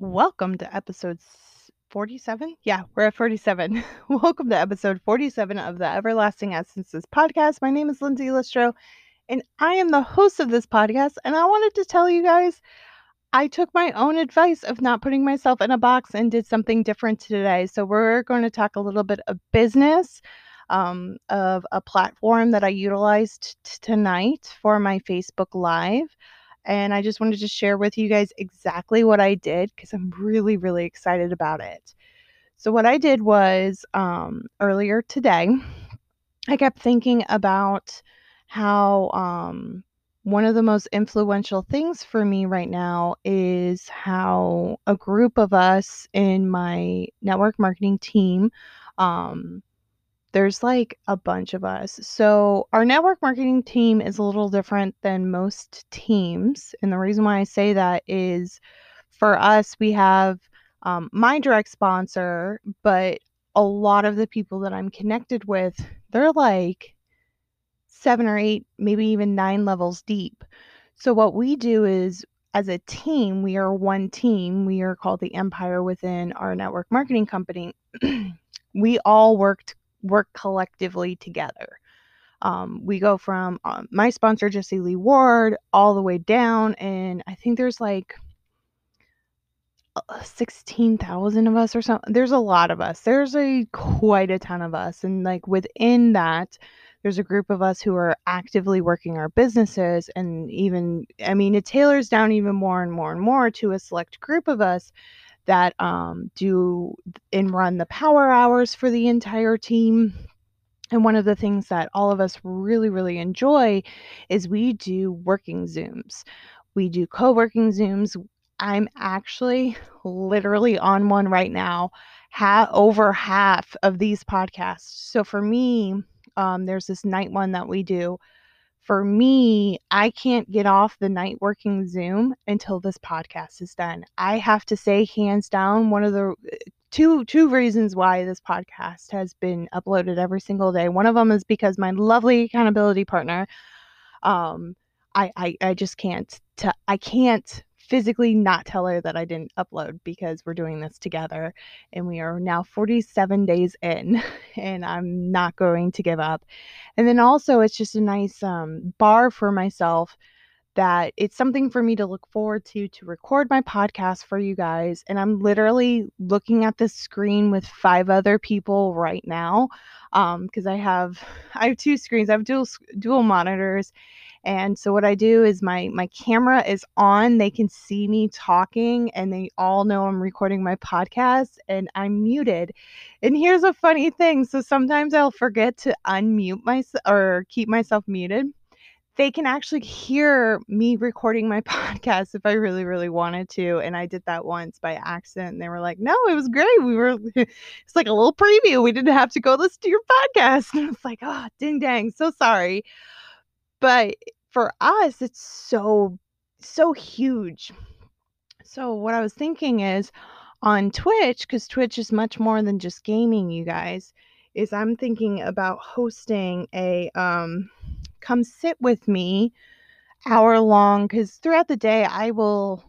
Welcome to episode 47. Yeah, we're at 47. Welcome to episode 47 of the Everlasting Essences podcast. My name is Lindsay Listro, and I am the host of this podcast. And I wanted to tell you guys I took my own advice of not putting myself in a box and did something different today. So, we're going to talk a little bit of business. Um, of a platform that I utilized t- tonight for my Facebook Live. And I just wanted to share with you guys exactly what I did because I'm really, really excited about it. So, what I did was um, earlier today, I kept thinking about how um, one of the most influential things for me right now is how a group of us in my network marketing team um, there's like a bunch of us. So, our network marketing team is a little different than most teams. And the reason why I say that is for us, we have um, my direct sponsor, but a lot of the people that I'm connected with, they're like seven or eight, maybe even nine levels deep. So, what we do is as a team, we are one team. We are called the Empire within our network marketing company. we all worked work collectively together. Um, we go from um, my sponsor, Jessie Lee Ward, all the way down, and I think there's like uh, 16,000 of us or something. There's a lot of us. There's a quite a ton of us. And like within that, there's a group of us who are actively working our businesses. And even, I mean, it tailors down even more and more and more to a select group of us that um, do and run the power hours for the entire team. And one of the things that all of us really, really enjoy is we do working Zooms. We do co working Zooms. I'm actually literally on one right now, ha- over half of these podcasts. So for me, um, there's this night one that we do for me, I can't get off the night working Zoom until this podcast is done. I have to say, hands down, one of the uh, two two reasons why this podcast has been uploaded every single day. One of them is because my lovely accountability partner, um, I I, I just can't t- I can't physically not tell her that I didn't upload because we're doing this together. And we are now 47 days in, and I'm not going to give up. And then also, it's just a nice um, bar for myself that it's something for me to look forward to to record my podcast for you guys and i'm literally looking at this screen with five other people right now um because i have i have two screens i have dual dual monitors and so what I do is my my camera is on, they can see me talking and they all know I'm recording my podcast and I'm muted. And here's a funny thing, so sometimes I'll forget to unmute myself or keep myself muted. They can actually hear me recording my podcast if I really, really wanted to. And I did that once by accident. And they were like, no, it was great. We were, it's like a little preview. We didn't have to go listen to your podcast. And I was like, oh, ding dang, so sorry. But for us, it's so, so huge. So, what I was thinking is on Twitch, because Twitch is much more than just gaming, you guys, is I'm thinking about hosting a um, come sit with me hour long, because throughout the day, I will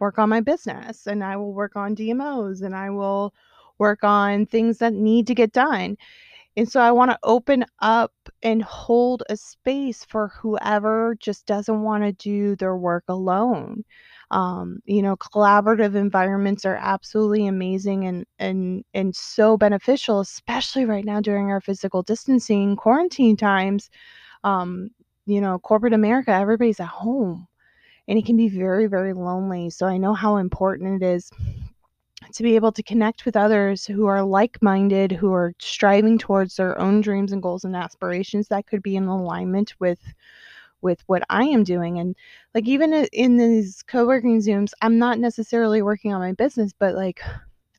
work on my business and I will work on DMOs and I will work on things that need to get done. And so I want to open up and hold a space for whoever just doesn't want to do their work alone. Um, you know, collaborative environments are absolutely amazing and and and so beneficial, especially right now during our physical distancing quarantine times. Um, you know, corporate America, everybody's at home and it can be very, very lonely. So I know how important it is to be able to connect with others who are like-minded who are striving towards their own dreams and goals and aspirations that could be in alignment with with what I am doing. And like even in these co-working zooms I'm not necessarily working on my business but like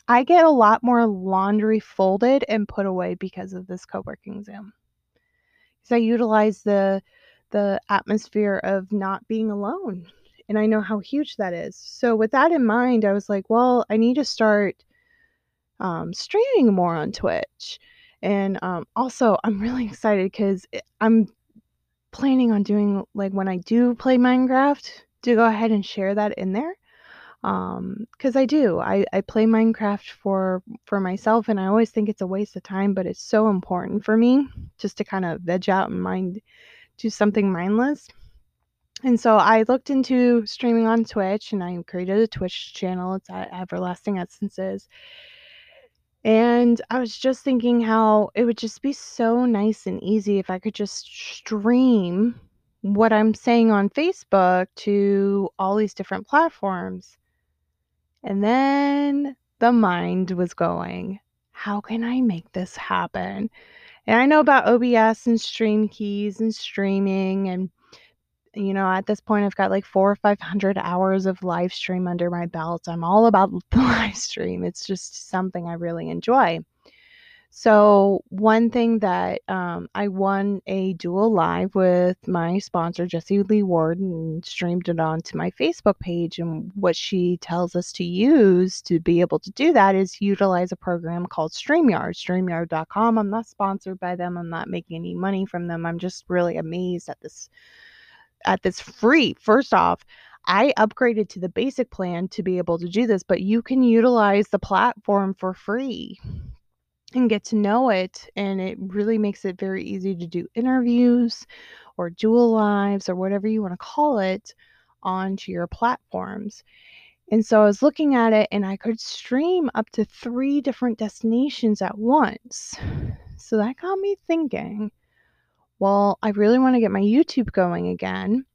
I get a lot more laundry folded and put away because of this co-working zoom. Because I utilize the the atmosphere of not being alone and I know how huge that is. So with that in mind, I was like, well, I need to start um, streaming more on Twitch. And um, also, I'm really excited because I'm planning on doing like when I do play Minecraft to go ahead and share that in there. um because i do I, I play minecraft for for myself and i always think it's a waste of time but it's so important for me just to kind of veg out and mind do something mindless and so i looked into streaming on twitch and i created a twitch channel it's at everlasting essences and i was just thinking how it would just be so nice and easy if i could just stream what i'm saying on facebook to all these different platforms and then the mind was going, how can I make this happen? And I know about OBS and stream keys and streaming and you know, at this point I've got like 4 or 500 hours of live stream under my belt. I'm all about the live stream. It's just something I really enjoy. So, one thing that um, I won a dual live with my sponsor, Jessie Lee Ward, and streamed it onto my Facebook page. And what she tells us to use to be able to do that is utilize a program called StreamYard, StreamYard.com. I'm not sponsored by them, I'm not making any money from them. I'm just really amazed at this. At this free, first off, I upgraded to the basic plan to be able to do this, but you can utilize the platform for free and get to know it. And it really makes it very easy to do interviews or dual lives or whatever you want to call it onto your platforms. And so I was looking at it and I could stream up to three different destinations at once. So that got me thinking well, I really want to get my YouTube going again.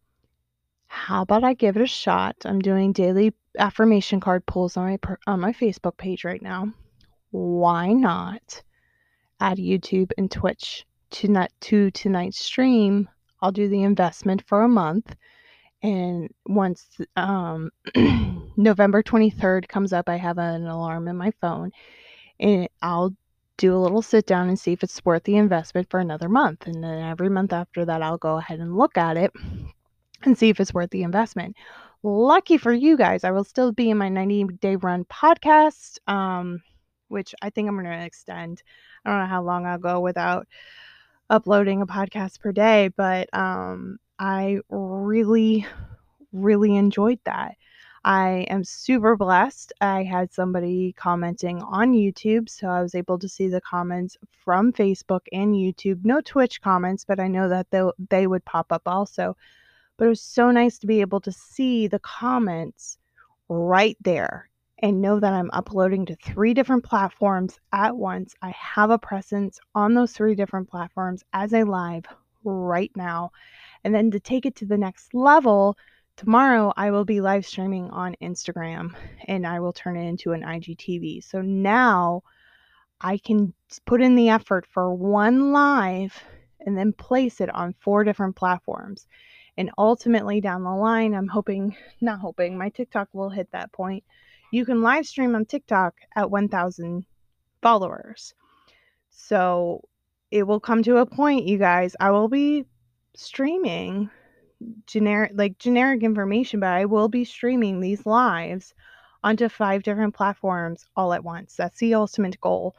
How about I give it a shot? I'm doing daily affirmation card pulls on my on my Facebook page right now why not add YouTube and Twitch to not to tonight's stream? I'll do the investment for a month. And once um, November 23rd comes up, I have an alarm in my phone and I'll do a little sit down and see if it's worth the investment for another month. And then every month after that, I'll go ahead and look at it and see if it's worth the investment. Lucky for you guys, I will still be in my 90 day run podcast. Um, which I think I'm going to extend. I don't know how long I'll go without uploading a podcast per day, but um, I really, really enjoyed that. I am super blessed. I had somebody commenting on YouTube, so I was able to see the comments from Facebook and YouTube. No Twitch comments, but I know that they, they would pop up also. But it was so nice to be able to see the comments right there and know that I'm uploading to three different platforms at once. I have a presence on those three different platforms as a live right now. And then to take it to the next level, tomorrow I will be live streaming on Instagram and I will turn it into an IGTV. So now I can put in the effort for one live and then place it on four different platforms. And ultimately, down the line, I'm hoping, not hoping, my TikTok will hit that point you can live stream on TikTok at 1,000 followers. So it will come to a point, you guys, I will be streaming generic like generic information, but I will be streaming these lives onto five different platforms all at once. That's the ultimate goal.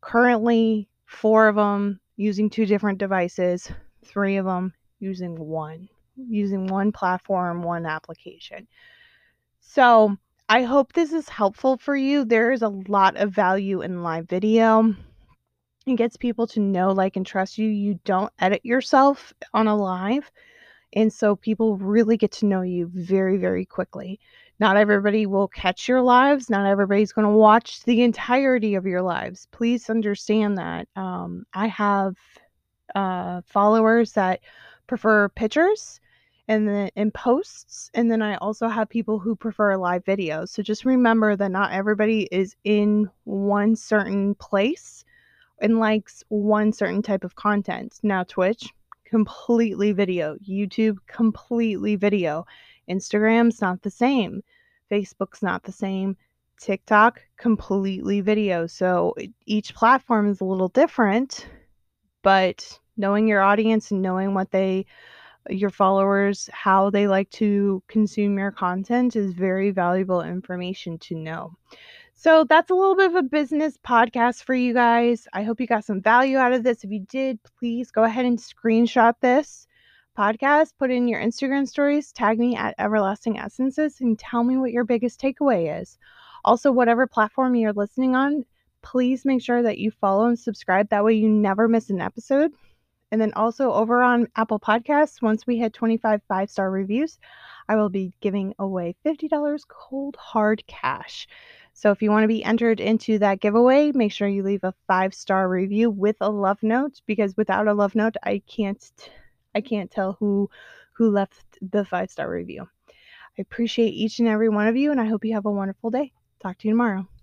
Currently, four of them using two different devices, three of them using one, using one platform, one application. So, I hope this is helpful for you. There is a lot of value in live video. It gets people to know, like, and trust you. You don't edit yourself on a live. And so people really get to know you very, very quickly. Not everybody will catch your lives. Not everybody's going to watch the entirety of your lives. Please understand that. Um, I have uh, followers that prefer pictures and then in posts and then i also have people who prefer live videos so just remember that not everybody is in one certain place and likes one certain type of content now twitch completely video youtube completely video. Instagram's not the same. Facebook's not the same. Tiktok completely video. So each platform is a little different but knowing your audience and knowing what they your followers how they like to consume your content is very valuable information to know. So that's a little bit of a business podcast for you guys. I hope you got some value out of this. If you did, please go ahead and screenshot this, podcast, put in your Instagram stories, tag me at Everlasting Essences, and tell me what your biggest takeaway is. Also, whatever platform you're listening on, please make sure that you follow and subscribe. That way, you never miss an episode. And then also over on Apple Podcasts, once we hit 25 five star reviews, I will be giving away $50 cold hard cash. So if you want to be entered into that giveaway, make sure you leave a five star review with a love note because without a love note, I can't I can't tell who who left the five star review. I appreciate each and every one of you and I hope you have a wonderful day. Talk to you tomorrow.